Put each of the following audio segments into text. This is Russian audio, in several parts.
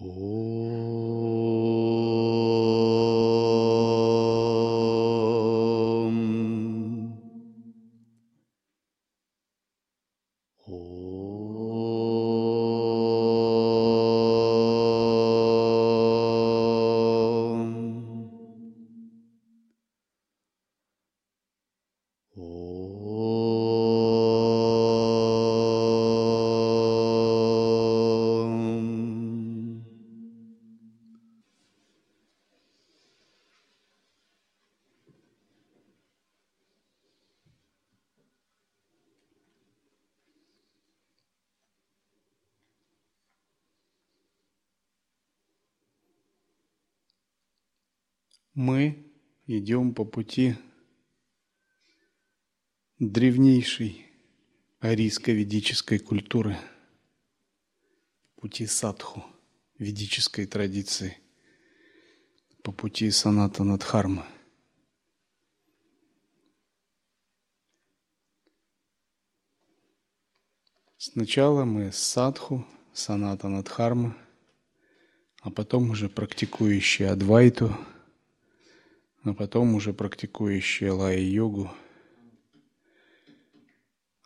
Мы идем по пути древнейшей арийско-ведической культуры, пути садху, ведической традиции, по пути саната надхармы. Сначала мы садху, саната надхарма, а потом уже практикующие адвайту – а потом уже практикующие лай-йогу,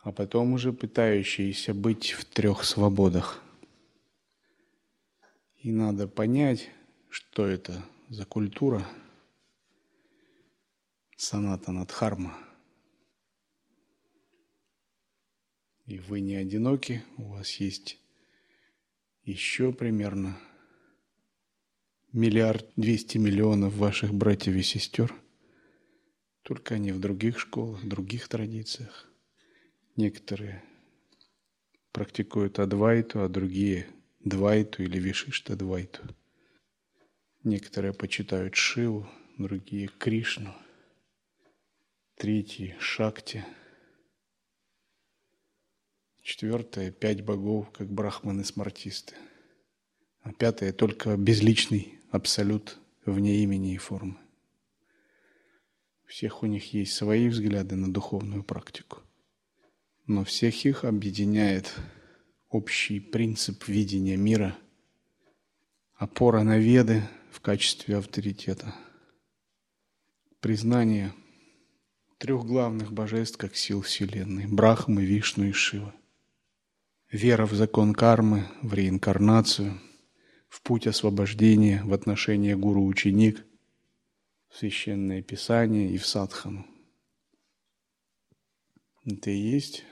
а потом уже пытающиеся быть в трех свободах. И надо понять, что это за культура саната надхарма. И вы не одиноки, у вас есть еще примерно миллиард двести миллионов ваших братьев и сестер, только они в других школах, в других традициях. Некоторые практикуют адвайту, а другие двайту или вишишта двайту. Некоторые почитают Шиву, другие Кришну, третьи Шакти, четвертое пять богов, как брахманы-смартисты, а пятое только безличный абсолют вне имени и формы. У всех у них есть свои взгляды на духовную практику, но всех их объединяет общий принцип видения мира, опора на веды в качестве авторитета, признание трех главных божеств как сил Вселенной – Брахмы, Вишну и Шива, вера в закон кармы, в реинкарнацию – в путь освобождения в отношении гуру-ученик, в священное писание и в садхану. Это и есть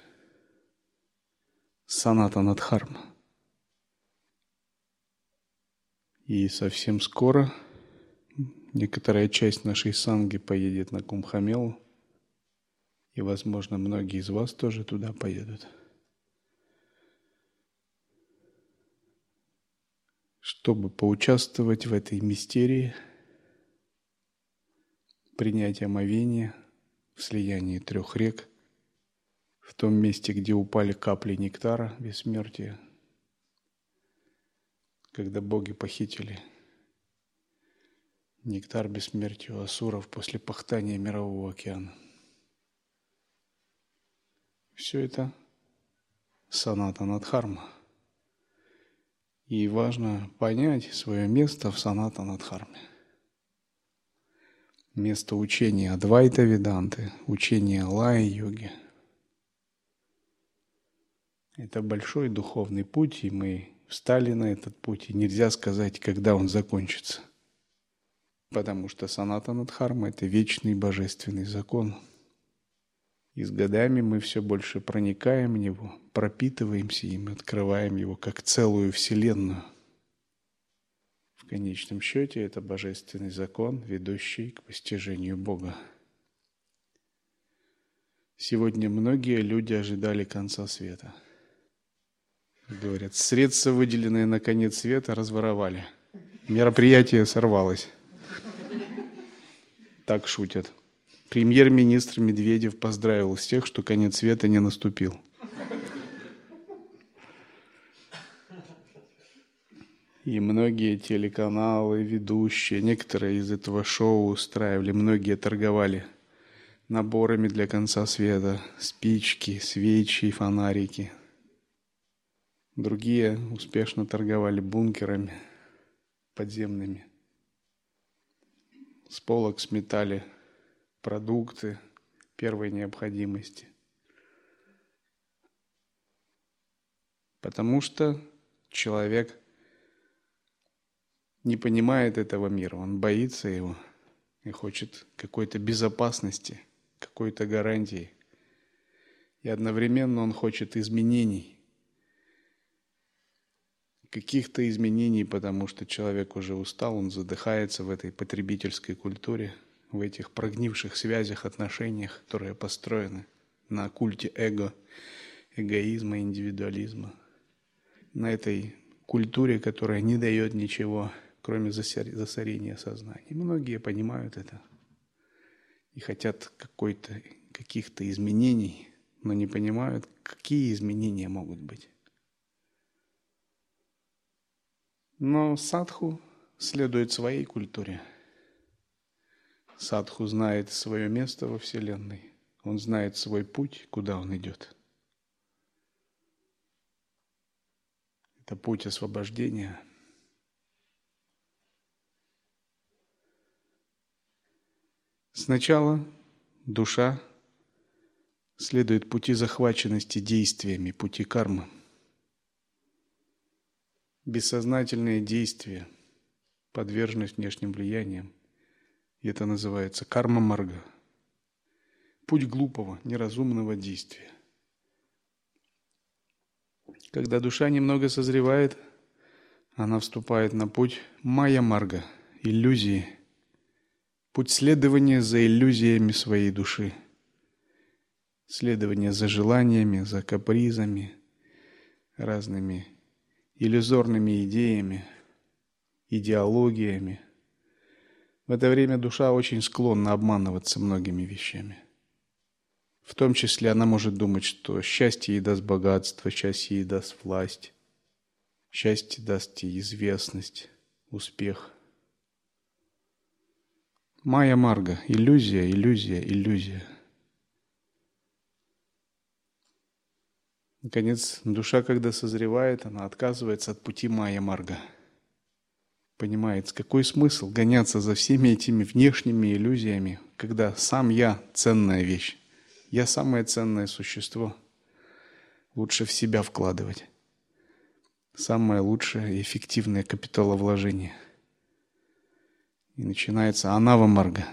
саната надхарма. И совсем скоро некоторая часть нашей санги поедет на Кумхамелу, и, возможно, многие из вас тоже туда поедут – чтобы поучаствовать в этой мистерии принятия омовения в слиянии трех рек, в том месте, где упали капли нектара бессмертия, когда боги похитили нектар бессмертия у асуров после пахтания мирового океана. Все это саната надхарма – и важно понять свое место в саната надхарме. Место учения Адвайта Веданты, учения Лая-йоги. Это большой духовный путь, и мы встали на этот путь, и нельзя сказать, когда он закончится. Потому что саната надхарма – это вечный божественный закон – и с годами мы все больше проникаем в него, пропитываемся им, открываем его как целую вселенную. В конечном счете это божественный закон, ведущий к постижению Бога. Сегодня многие люди ожидали конца света. Говорят, средства, выделенные на конец света, разворовали. Мероприятие сорвалось. Так шутят. Премьер-министр Медведев поздравил всех, что конец света не наступил. И многие телеканалы, ведущие, некоторые из этого шоу устраивали, многие торговали наборами для конца света, спички, свечи, фонарики. Другие успешно торговали бункерами, подземными. С полок сметали продукты первой необходимости. Потому что человек не понимает этого мира, он боится его и хочет какой-то безопасности, какой-то гарантии. И одновременно он хочет изменений. Каких-то изменений, потому что человек уже устал, он задыхается в этой потребительской культуре, в этих прогнивших связях, отношениях, которые построены на культе эго, эгоизма, индивидуализма, на этой культуре, которая не дает ничего, кроме засорения сознания. Многие понимают это и хотят какой-то, каких-то изменений, но не понимают, какие изменения могут быть. Но садху следует своей культуре. Садху знает свое место во Вселенной. Он знает свой путь, куда он идет. Это путь освобождения. Сначала душа следует пути захваченности действиями, пути кармы. Бессознательные действия, подверженность внешним влияниям. И это называется карма-марга. Путь глупого, неразумного действия. Когда душа немного созревает, она вступает на путь майя-марга, иллюзии, путь следования за иллюзиями своей души – следование за желаниями, за капризами, разными иллюзорными идеями, идеологиями. В это время душа очень склонна обманываться многими вещами. В том числе она может думать, что счастье ей даст богатство, счастье ей даст власть, счастье даст ей известность, успех. Майя Марга. Иллюзия, иллюзия, иллюзия – Наконец, душа, когда созревает, она отказывается от пути Майя Марга. Понимает, какой смысл гоняться за всеми этими внешними иллюзиями, когда сам я – ценная вещь. Я самое ценное существо. Лучше в себя вкладывать. Самое лучшее и эффективное капиталовложение. И начинается Анава Марга.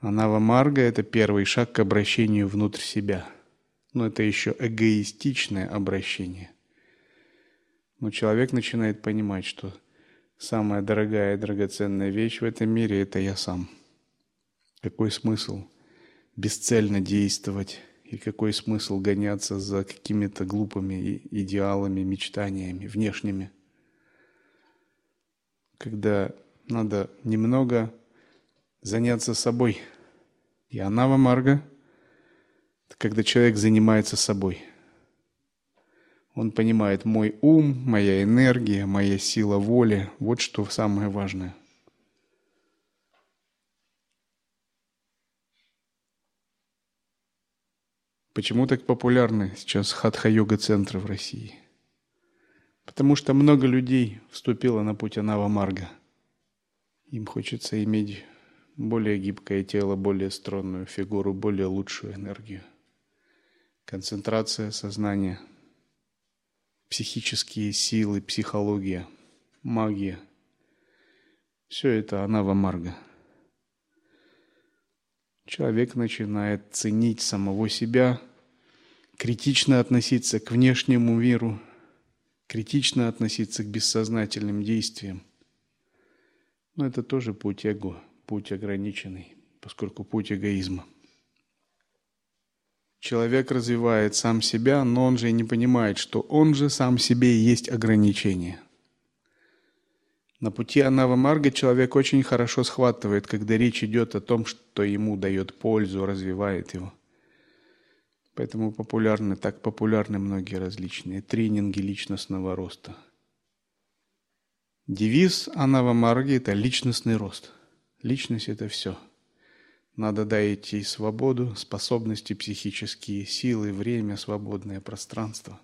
Анава Марга – это первый шаг к обращению внутрь себя – но это еще эгоистичное обращение. Но человек начинает понимать, что самая дорогая и драгоценная вещь в этом мире – это я сам. Какой смысл бесцельно действовать и какой смысл гоняться за какими-то глупыми идеалами, мечтаниями внешними, когда надо немного заняться собой. И Анава Марга – когда человек занимается собой. Он понимает мой ум, моя энергия, моя сила воли. Вот что самое важное. Почему так популярны сейчас хатха-йога-центры в России? Потому что много людей вступило на путь Анава Марга. Им хочется иметь более гибкое тело, более стройную фигуру, более лучшую энергию концентрация сознания, психические силы, психология, магия. Все это анава марга. Человек начинает ценить самого себя, критично относиться к внешнему миру, критично относиться к бессознательным действиям. Но это тоже путь эго, путь ограниченный, поскольку путь эгоизма – Человек развивает сам себя, но он же и не понимает, что он же сам себе и есть ограничение. На пути Анава Марга человек очень хорошо схватывает, когда речь идет о том, что ему дает пользу, развивает его. Поэтому популярны, так популярны многие различные тренинги личностного роста. Девиз Анава Марги – это личностный рост. Личность – это все – надо дать ей свободу, способности психические, силы, время, свободное пространство.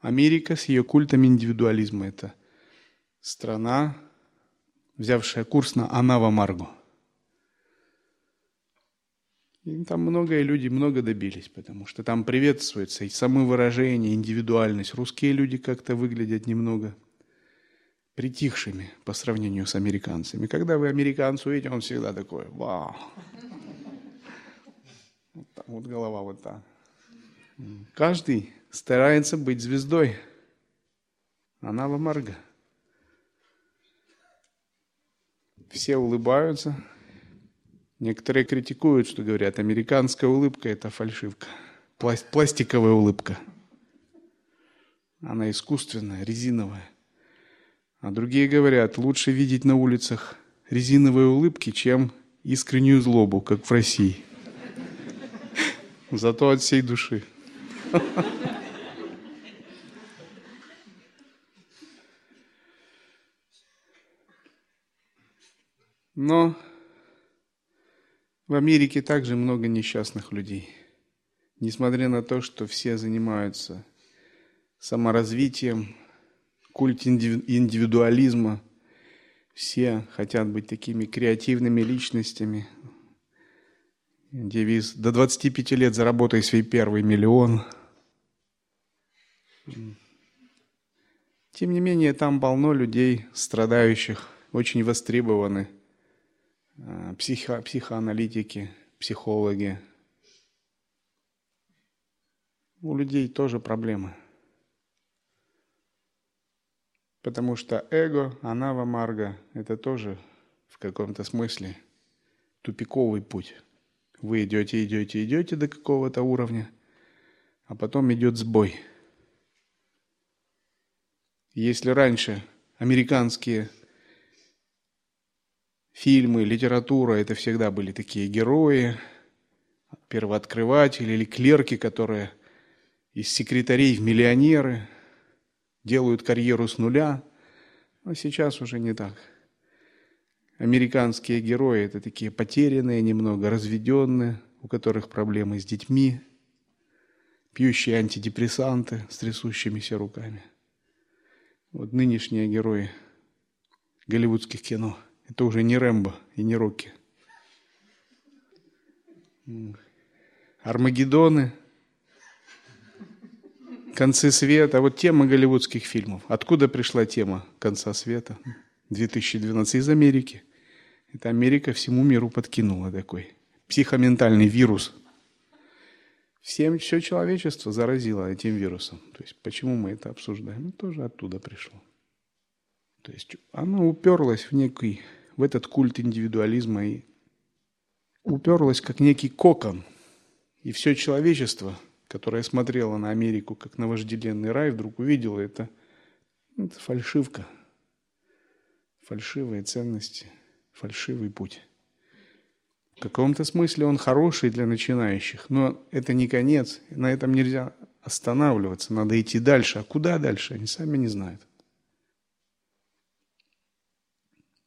Америка с ее культом индивидуализма – это страна, взявшая курс на Анава Маргу. И там многие люди много добились, потому что там приветствуется и самовыражение, индивидуальность. Русские люди как-то выглядят немного притихшими по сравнению с американцами. Когда вы американца увидите, он всегда такой, вау. Вот, так, вот голова вот так. Каждый старается быть звездой. Анава Марга. Все улыбаются, Некоторые критикуют, что говорят, американская улыбка – это фальшивка, пластиковая улыбка. Она искусственная, резиновая. А другие говорят, лучше видеть на улицах резиновые улыбки, чем искреннюю злобу, как в России. Зато от всей души. Но в Америке также много несчастных людей. Несмотря на то, что все занимаются саморазвитием, культ индивидуализма, все хотят быть такими креативными личностями. Девиз «До 25 лет заработай свой первый миллион». Тем не менее, там полно людей, страдающих, очень востребованы – Э, психо, психоаналитики, психологи. У людей тоже проблемы. Потому что эго, анава марга – это тоже в каком-то смысле тупиковый путь. Вы идете, идете, идете до какого-то уровня, а потом идет сбой. Если раньше американские фильмы, литература – это всегда были такие герои, первооткрыватели или клерки, которые из секретарей в миллионеры делают карьеру с нуля. Но сейчас уже не так. Американские герои – это такие потерянные, немного разведенные, у которых проблемы с детьми, пьющие антидепрессанты с трясущимися руками. Вот нынешние герои голливудских кино – это уже не Рэмбо и не Рокки. Армагеддоны, концы света. Вот тема голливудских фильмов. Откуда пришла тема конца света? 2012 из Америки. Это Америка всему миру подкинула такой психоментальный вирус. Всем все человечество заразило этим вирусом. То есть почему мы это обсуждаем? Ну, тоже оттуда пришло. То есть оно уперлось в некий в этот культ индивидуализма и уперлась как некий кокон. И все человечество, которое смотрело на Америку как на вожделенный рай, вдруг увидело это, это фальшивка, фальшивые ценности, фальшивый путь. В каком-то смысле он хороший для начинающих, но это не конец, на этом нельзя останавливаться, надо идти дальше. А куда дальше, они сами не знают.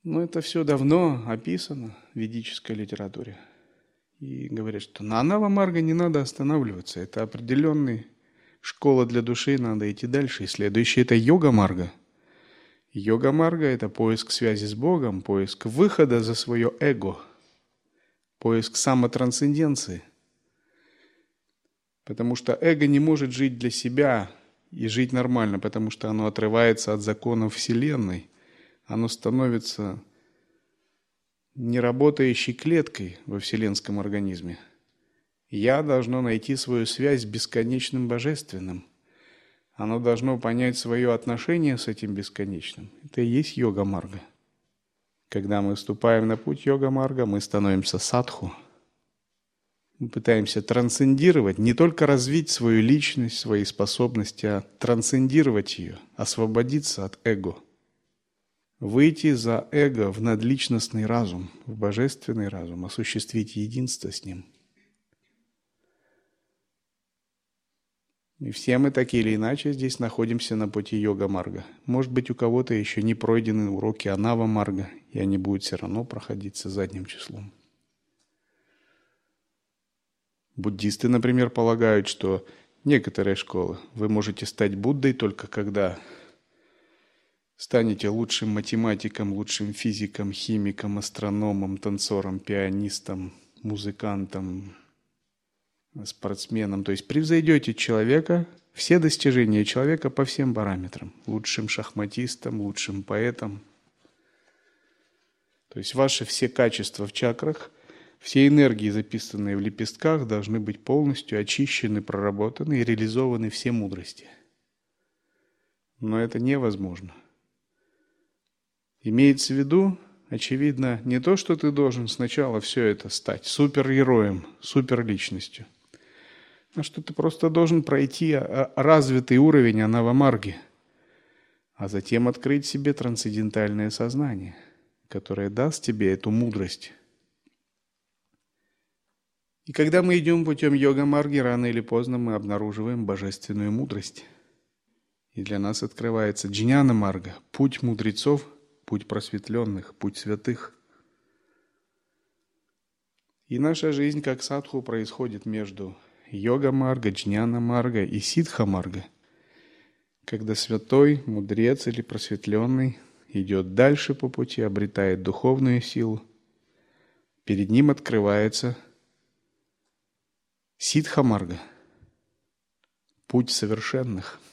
Но это все давно описано в ведической литературе. И говорят, что на Анава не надо останавливаться. Это определенный школа для души, надо идти дальше. И следующее – это йога Марга. Йога Марга – это поиск связи с Богом, поиск выхода за свое эго, поиск самотрансценденции. Потому что эго не может жить для себя и жить нормально, потому что оно отрывается от законов Вселенной – оно становится неработающей клеткой во вселенском организме. Я должно найти свою связь с бесконечным божественным. Оно должно понять свое отношение с этим бесконечным. Это и есть йога-марга. Когда мы вступаем на путь йога-марга, мы становимся садху. Мы пытаемся трансцендировать, не только развить свою личность, свои способности, а трансцендировать ее, освободиться от эго – Выйти за эго в надличностный разум, в божественный разум, осуществить единство с ним. И все мы так или иначе здесь находимся на пути йога-марга. Может быть, у кого-то еще не пройдены уроки анава-марга, и они будут все равно проходиться задним числом. Буддисты, например, полагают, что некоторые школы вы можете стать Буддой только когда станете лучшим математиком, лучшим физиком, химиком, астрономом, танцором, пианистом, музыкантом, спортсменом. То есть превзойдете человека, все достижения человека по всем параметрам. Лучшим шахматистом, лучшим поэтом. То есть ваши все качества в чакрах, все энергии, записанные в лепестках, должны быть полностью очищены, проработаны и реализованы все мудрости. Но это невозможно – Имеется в виду, очевидно, не то, что ты должен сначала все это стать супергероем, суперличностью, а что ты просто должен пройти развитый уровень анавамарги, а затем открыть себе трансцендентальное сознание, которое даст тебе эту мудрость. И когда мы идем путем йога-марги, рано или поздно мы обнаруживаем божественную мудрость. И для нас открывается джняна-марга, путь мудрецов – путь просветленных, путь святых. И наша жизнь как садху происходит между йога-марга, джняна-марга и ситха-марга, когда святой, мудрец или просветленный идет дальше по пути, обретает духовную силу, перед ним открывается ситха-марга, путь совершенных –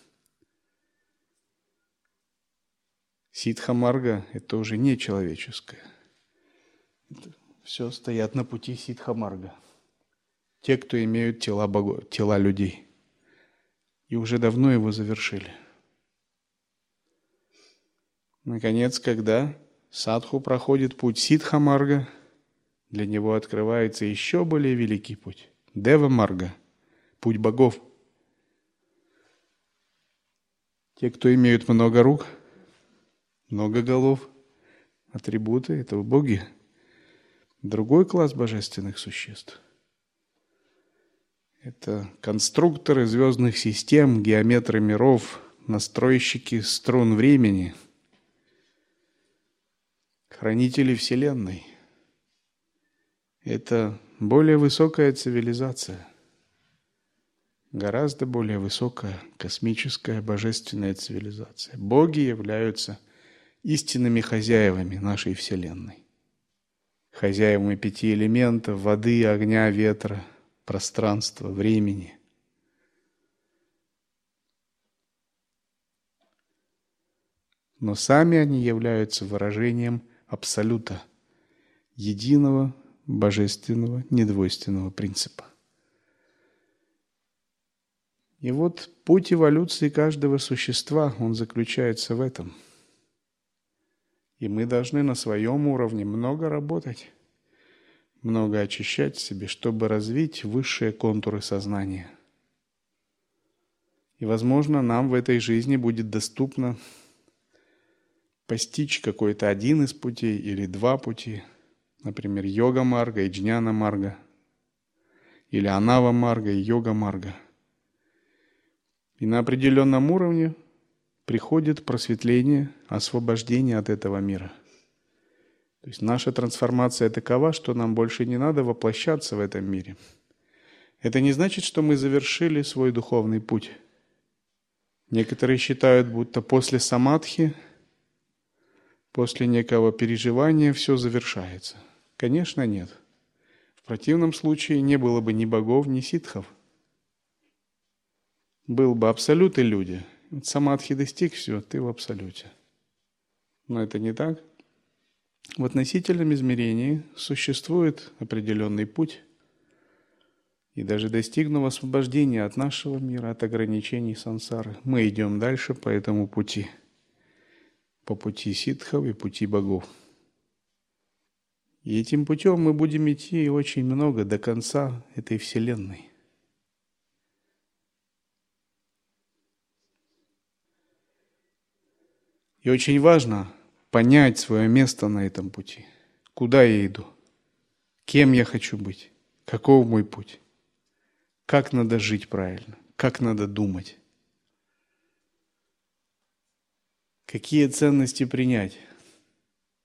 Ситхамарга – это уже не человеческое. Это все стоят на пути Ситхамарга. Те, кто имеют тела, богов, тела людей. И уже давно его завершили. Наконец, когда садху проходит путь Ситхамарга, для него открывается еще более великий путь – Дева-марга, путь богов. Те, кто имеют много рук – много голов, атрибуты – это боги. Другой класс божественных существ – это конструкторы звездных систем, геометры миров, настройщики струн времени, хранители Вселенной. Это более высокая цивилизация – гораздо более высокая космическая божественная цивилизация. Боги являются истинными хозяевами нашей Вселенной. Хозяевами пяти элементов – воды, огня, ветра, пространства, времени. Но сами они являются выражением абсолюта, единого, божественного, недвойственного принципа. И вот путь эволюции каждого существа, он заключается в этом – и мы должны на своем уровне много работать, много очищать себе, чтобы развить высшие контуры сознания. И, возможно, нам в этой жизни будет доступно постичь какой-то один из путей или два пути, например, йога-марга и джняна-марга, или анава-марга и йога-марга. И на определенном уровне приходит просветление, освобождение от этого мира. То есть наша трансформация такова, что нам больше не надо воплощаться в этом мире. Это не значит, что мы завершили свой духовный путь. Некоторые считают, будто после самадхи, после некого переживания все завершается. Конечно, нет. В противном случае не было бы ни богов, ни ситхов. Был бы абсолют и люди – самадхи достиг, все, ты в абсолюте. Но это не так. В относительном измерении существует определенный путь, и даже достигнув освобождения от нашего мира, от ограничений сансары, мы идем дальше по этому пути, по пути ситхов и пути богов. И этим путем мы будем идти очень много до конца этой Вселенной. И очень важно понять свое место на этом пути. Куда я иду? Кем я хочу быть? Каков мой путь? Как надо жить правильно? Как надо думать? Какие ценности принять?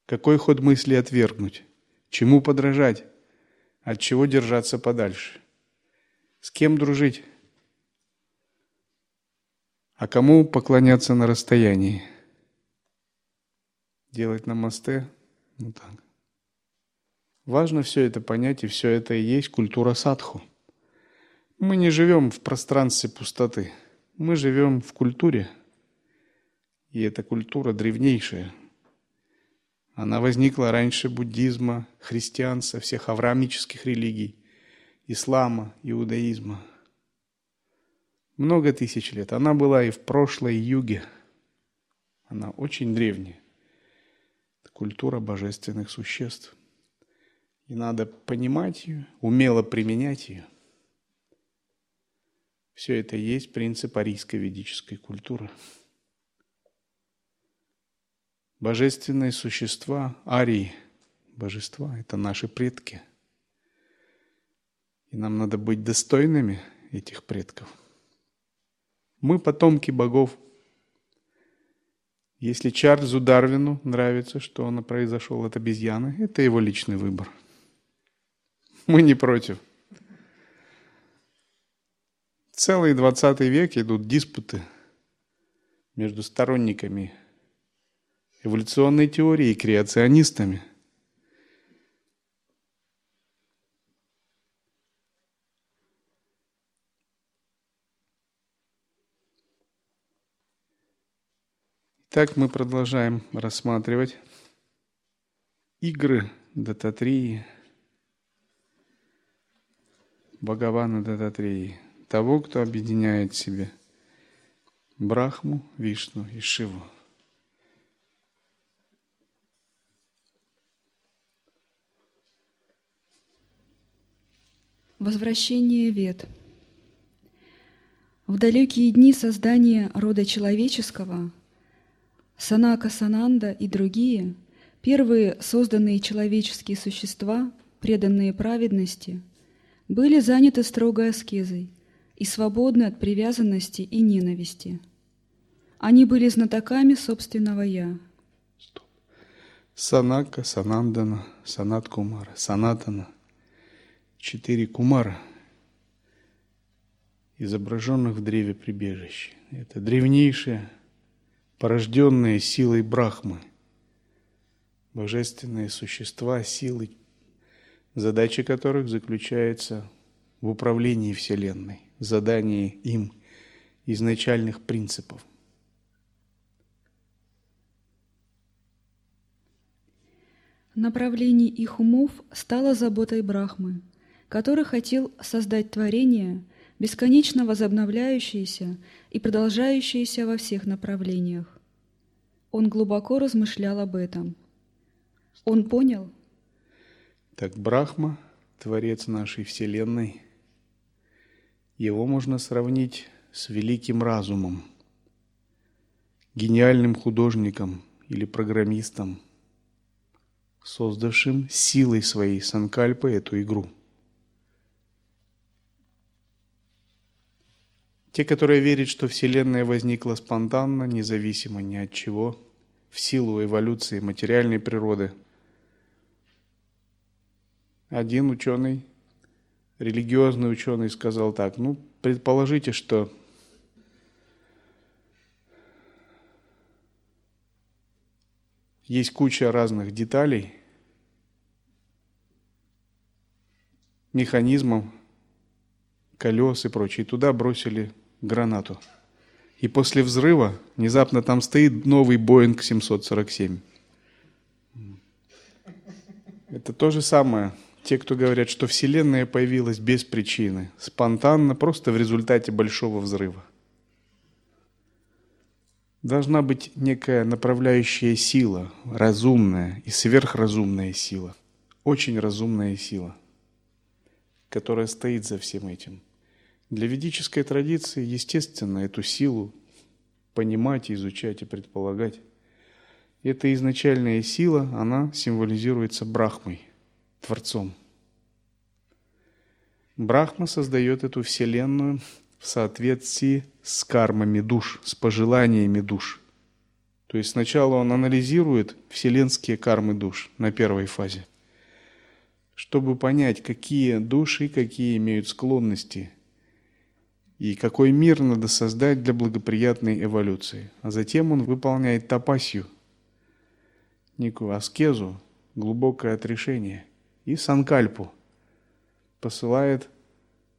Какой ход мысли отвергнуть? Чему подражать? От чего держаться подальше? С кем дружить? А кому поклоняться на расстоянии? Делать намасте, ну так. Важно все это понять, и все это и есть культура садху. Мы не живем в пространстве пустоты. Мы живем в культуре. И эта культура древнейшая. Она возникла раньше буддизма, христианства, всех авраамических религий, ислама, иудаизма. Много тысяч лет. Она была и в прошлой юге. Она очень древняя. Культура божественных существ. И надо понимать ее, умело применять ее. Все это и есть принцип арийской ведической культуры. Божественные существа, арии, божества – это наши предки. И нам надо быть достойными этих предков. Мы потомки богов. Если Чарльзу Дарвину нравится, что он произошел от обезьяны, это его личный выбор – мы не против. Целый 20 век идут диспуты между сторонниками эволюционной теории и креационистами. Так мы продолжаем рассматривать игры дататрии. Бхагавана Дататреи, того, кто объединяет в себе Брахму, Вишну и Шиву. Возвращение Вед. В далекие дни создания рода человеческого Санака Сананда и другие, первые созданные человеческие существа, преданные праведности – были заняты строгой аскезой и свободны от привязанности и ненависти. Они были знатоками собственного «я». Стоп. Санака, Санандана, Санат Кумара, Санатана. Четыре Кумара, изображенных в древе прибежище. Это древнейшие, порожденные силой Брахмы, божественные существа, силы задача которых заключается в управлении Вселенной, задании им изначальных принципов. Направление их умов стало заботой Брахмы, который хотел создать творение, бесконечно возобновляющееся и продолжающееся во всех направлениях. Он глубоко размышлял об этом. Он понял, так Брахма, Творец нашей Вселенной, его можно сравнить с великим разумом, гениальным художником или программистом, создавшим силой своей санкальпы эту игру. Те, которые верят, что Вселенная возникла спонтанно, независимо ни от чего, в силу эволюции материальной природы – один ученый, религиозный ученый сказал так, ну, предположите, что есть куча разных деталей, механизмов, колес и прочее. туда бросили гранату. И после взрыва внезапно там стоит новый Боинг 747. Это то же самое те, кто говорят, что Вселенная появилась без причины, спонтанно, просто в результате большого взрыва. Должна быть некая направляющая сила, разумная и сверхразумная сила, очень разумная сила, которая стоит за всем этим. Для ведической традиции, естественно, эту силу понимать, изучать и предполагать. Эта изначальная сила, она символизируется Брахмой – Творцом. Брахма создает эту вселенную в соответствии с кармами душ, с пожеланиями душ. То есть сначала он анализирует вселенские кармы душ на первой фазе, чтобы понять, какие души, какие имеют склонности и какой мир надо создать для благоприятной эволюции. А затем он выполняет тапасью, некую аскезу, глубокое отрешение. И санкальпу посылает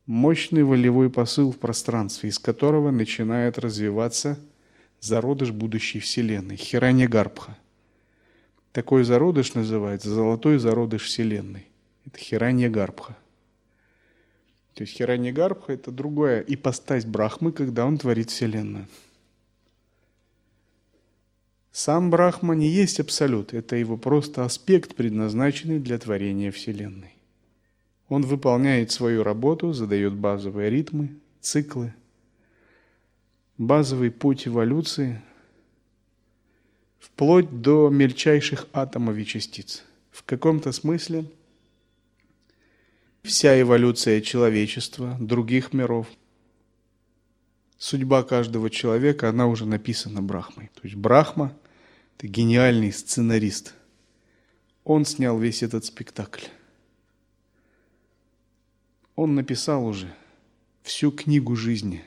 мощный волевой посыл в пространстве, из которого начинает развиваться зародыш будущей Вселенной, Хираньягарбха. Такой зародыш называется золотой зародыш Вселенной. Это Хираньягарбха. То есть Хираньягарбха – это другая ипостась Брахмы, когда он творит Вселенную. Сам Брахма не есть абсолют, это его просто аспект, предназначенный для творения Вселенной. Он выполняет свою работу, задает базовые ритмы, циклы, базовый путь эволюции, вплоть до мельчайших атомов и частиц. В каком-то смысле вся эволюция человечества, других миров, судьба каждого человека, она уже написана Брахмой. То есть Брахма – это гениальный сценарист. Он снял весь этот спектакль. Он написал уже всю книгу жизни,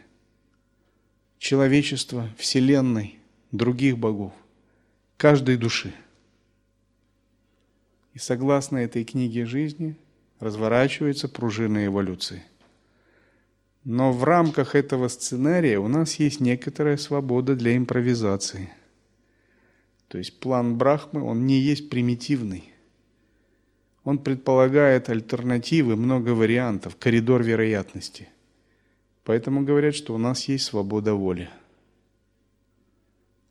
человечества, Вселенной, других богов, каждой души. И согласно этой книге жизни разворачивается пружина эволюции. Но в рамках этого сценария у нас есть некоторая свобода для импровизации. То есть план Брахмы, он не есть примитивный. Он предполагает альтернативы, много вариантов, коридор вероятности. Поэтому говорят, что у нас есть свобода воли.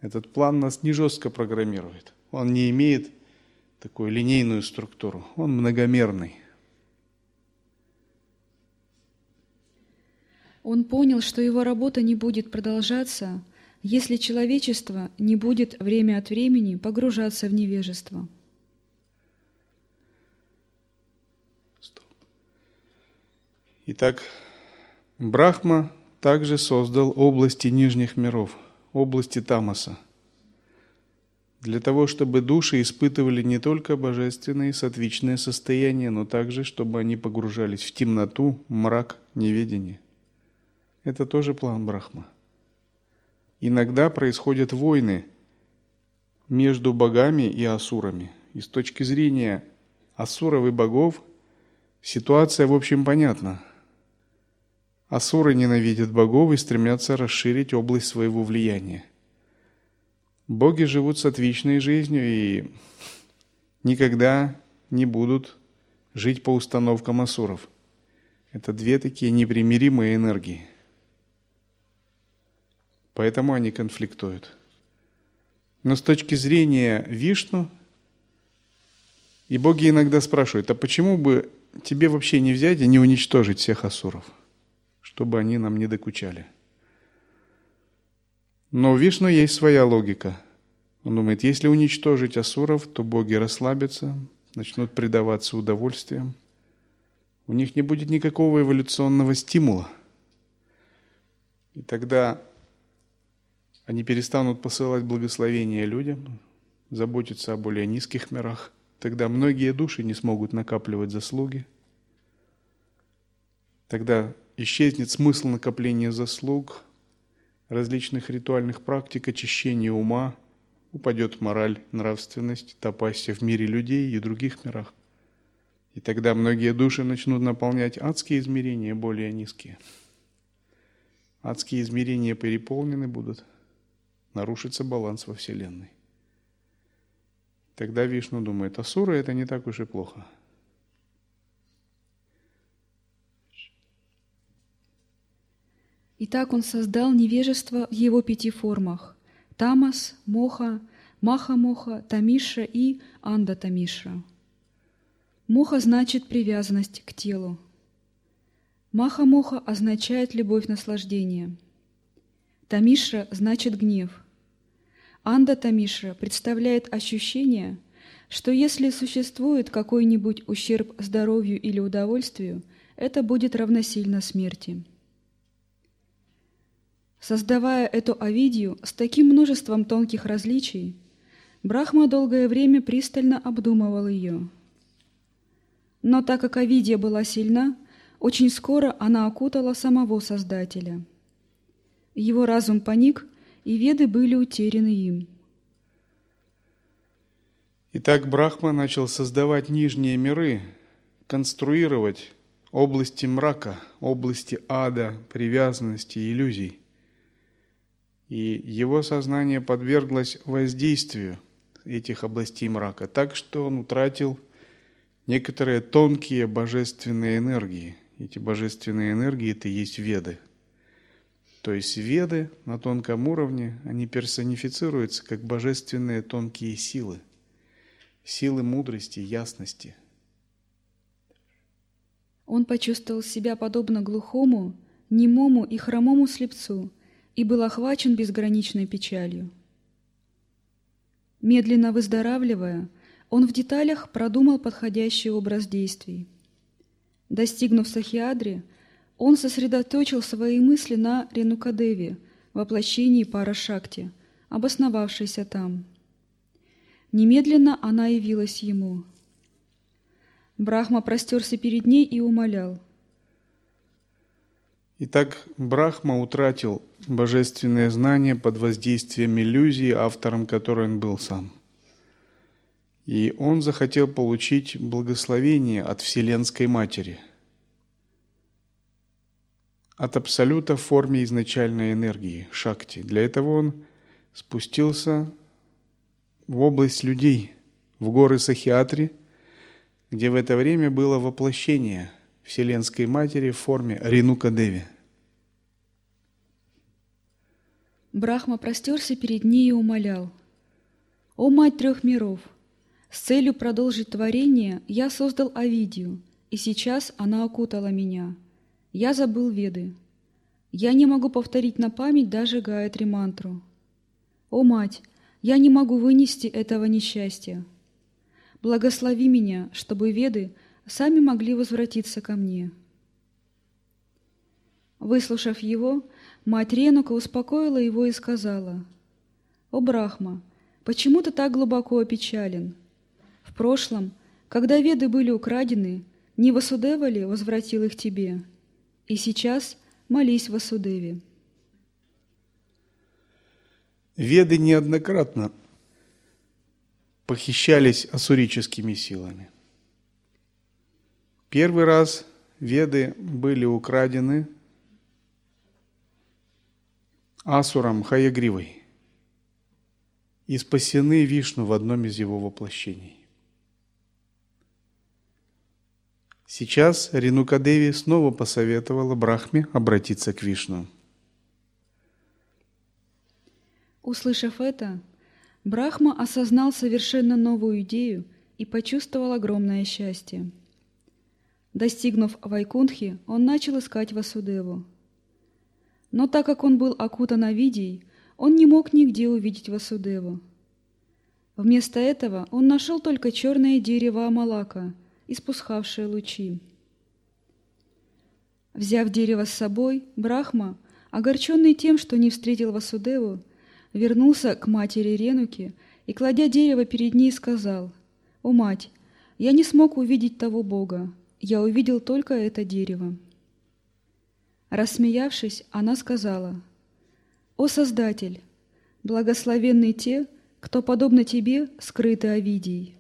Этот план нас не жестко программирует. Он не имеет такую линейную структуру. Он многомерный. Он понял, что его работа не будет продолжаться, если человечество не будет время от времени погружаться в невежество. Итак, Брахма также создал области нижних миров, области Тамаса, для того, чтобы души испытывали не только божественные сатвичные состояния, но также, чтобы они погружались в темноту, мрак, неведение. Это тоже план Брахма. Иногда происходят войны между богами и асурами. И с точки зрения асуров и богов ситуация, в общем, понятна – Асуры ненавидят богов и стремятся расширить область своего влияния. Боги живут сатвичной жизнью и никогда не будут жить по установкам асуров. Это две такие непримиримые энергии. Поэтому они конфликтуют. Но с точки зрения Вишну, и боги иногда спрашивают, а почему бы тебе вообще не взять и не уничтожить всех асуров? чтобы они нам не докучали. Но у Вишну есть своя логика. Он думает, если уничтожить асуров, то боги расслабятся, начнут предаваться удовольствиям. У них не будет никакого эволюционного стимула. И тогда они перестанут посылать благословения людям, заботиться о более низких мирах. Тогда многие души не смогут накапливать заслуги. Тогда исчезнет смысл накопления заслуг, различных ритуальных практик, очищения ума, упадет мораль, нравственность, топасия в мире людей и других мирах. И тогда многие души начнут наполнять адские измерения, более низкие. Адские измерения переполнены будут, нарушится баланс во Вселенной. Тогда Вишну думает, асуры это не так уж и плохо – Итак, он создал невежество в его пяти формах – тамас, моха, маха-моха, тамиша и анда-тамиша. Моха значит привязанность к телу. Маха-моха означает любовь наслаждения. Тамиша значит гнев. Анда-тамиша представляет ощущение, что если существует какой-нибудь ущерб здоровью или удовольствию, это будет равносильно смерти. Создавая эту Овидию с таким множеством тонких различий, Брахма долгое время пристально обдумывал ее. Но так как Овидия была сильна, очень скоро она окутала самого Создателя. Его разум паник, и веды были утеряны им. Итак, Брахма начал создавать нижние миры, конструировать области мрака, области ада, привязанности, иллюзий. И его сознание подверглось воздействию этих областей мрака, так что он утратил некоторые тонкие божественные энергии. Эти божественные энергии – это и есть веды. То есть веды на тонком уровне, они персонифицируются как божественные тонкие силы. Силы мудрости, ясности. Он почувствовал себя подобно глухому, немому и хромому слепцу и был охвачен безграничной печалью. Медленно выздоравливая, он в деталях продумал подходящий образ действий. Достигнув Сахиадри, он сосредоточил свои мысли на Ренукадеве, воплощении Парашакти, обосновавшейся там. Немедленно она явилась ему. Брахма простерся перед ней и умолял. Итак, Брахма утратил божественное знание под воздействием иллюзии, автором которой он был сам – и он захотел получить благословение от Вселенской Матери, от Абсолюта в форме изначальной энергии, шакти. Для этого он спустился в область людей, в горы Сахиатри, где в это время было воплощение Вселенской Матери в форме Ринука Деви. Брахма простерся перед ней и умолял, «О Мать трех миров! С целью продолжить творение я создал Авидию, и сейчас она окутала меня. Я забыл Веды. Я не могу повторить на память даже Гаятри мантру. О, Мать, я не могу вынести этого несчастья. Благослови меня, чтобы Веды сами могли возвратиться ко мне. Выслушав его, мать Ренука успокоила его и сказала, «О, Брахма, почему ты так глубоко опечален? В прошлом, когда веды были украдены, не Васудева ли возвратил их тебе? И сейчас молись Васудеве. Веды неоднократно похищались асурическими силами. Первый раз веды были украдены Асуром Хаягривой и спасены Вишну в одном из его воплощений. Сейчас Ринукадеви снова посоветовала Брахме обратиться к Вишну. Услышав это, Брахма осознал совершенно новую идею и почувствовал огромное счастье. Достигнув Вайкунхи, он начал искать Васудеву. Но так как он был окутан Авидией, он не мог нигде увидеть Васудеву. Вместо этого он нашел только черное дерево Амалака – испускавшее лучи. Взяв дерево с собой, Брахма, огорченный тем, что не встретил Васудеву, вернулся к матери Ренуки и, кладя дерево перед ней, сказал, «О, мать, я не смог увидеть того Бога, я увидел только это дерево». Рассмеявшись, она сказала, «О Создатель, благословенны те, кто, подобно тебе, скрыты Овидией.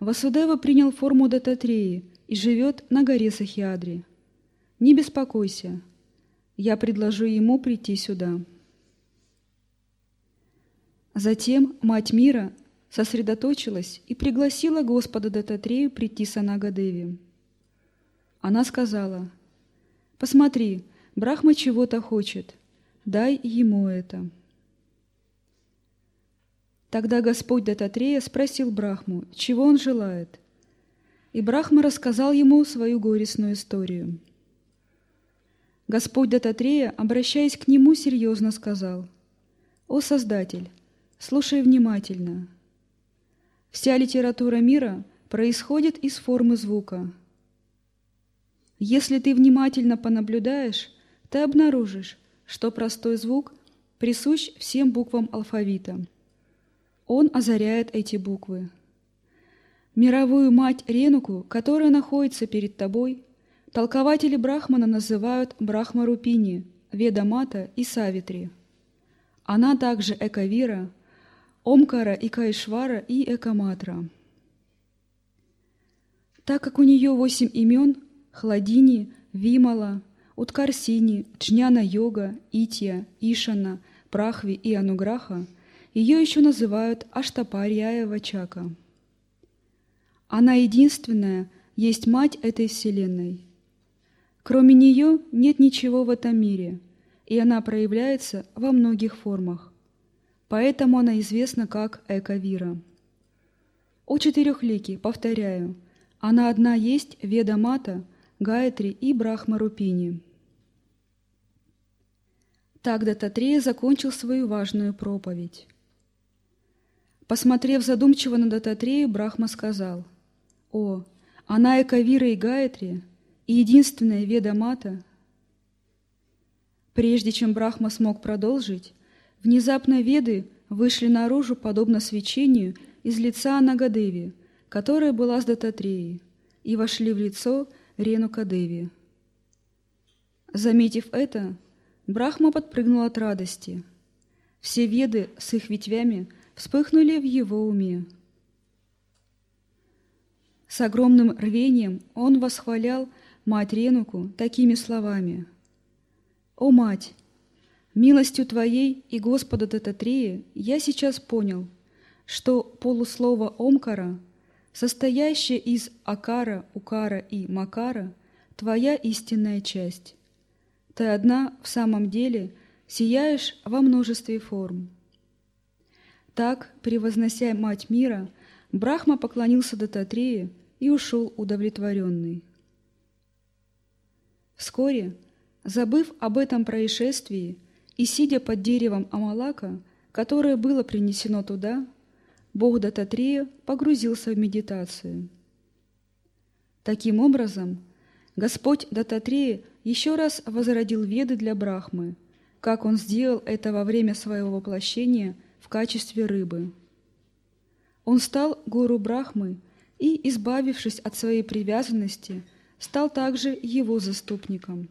Васудева принял форму Дататреи и живет на горе Сахиадри. Не беспокойся, я предложу ему прийти сюда. Затем Мать Мира сосредоточилась и пригласила Господа Дататрею прийти с Анагадеви. Она сказала, «Посмотри, Брахма чего-то хочет, дай ему это». Тогда Господь Дататрея спросил Брахму, чего он желает. И Брахма рассказал ему свою горестную историю. Господь Дататрея, обращаясь к нему, серьезно сказал, «О Создатель, слушай внимательно. Вся литература мира происходит из формы звука. Если ты внимательно понаблюдаешь, ты обнаружишь, что простой звук присущ всем буквам алфавита – он озаряет эти буквы. Мировую мать Ренуку, которая находится перед тобой, толкователи Брахмана называют Брахмарупини, Ведамата и Савитри. Она также Экавира, Омкара и Кайшвара и Экаматра. Так как у нее восемь имен – Хладини, Вимала, Уткарсини, Джняна-йога, Итья, Ишана, Прахви и Ануграха, ее еще называют Аштапарьяя Вачака. Она единственная, есть мать этой вселенной. Кроме нее нет ничего в этом мире, и она проявляется во многих формах. Поэтому она известна как Экавира. О четырехлике, повторяю, она одна есть Веда Мата, Гаятри и Брахма Рупини. Так Дататрея закончил свою важную проповедь. Посмотрев задумчиво на Дататрею, Брахма сказал – о, она Экавира и Гаятри, и единственная Веда Мата. Прежде чем Брахма смог продолжить, внезапно Веды вышли наружу, подобно свечению, из лица Анагадеви, которая была с Дататреей, и вошли в лицо Ренукадеви. Заметив это, Брахма подпрыгнул от радости. Все веды с их ветвями вспыхнули в его уме. С огромным рвением он восхвалял мать Ренуку такими словами. «О, мать! Милостью Твоей и Господа Дататрея я сейчас понял, что полуслово Омкара, состоящее из Акара, Укара и Макара, Твоя истинная часть. Ты одна в самом деле сияешь во множестве форм». Так, превознося Мать мира, Брахма поклонился Дататрею и ушел удовлетворенный. Вскоре, забыв об этом происшествии и сидя под деревом Амалака, которое было принесено туда, Бог Дататрея погрузился в медитацию. Таким образом, Господь Дататрея еще раз возродил Веды для Брахмы, как он сделал это во время своего воплощения в качестве рыбы. Он стал гуру Брахмы и, избавившись от своей привязанности, стал также его заступником.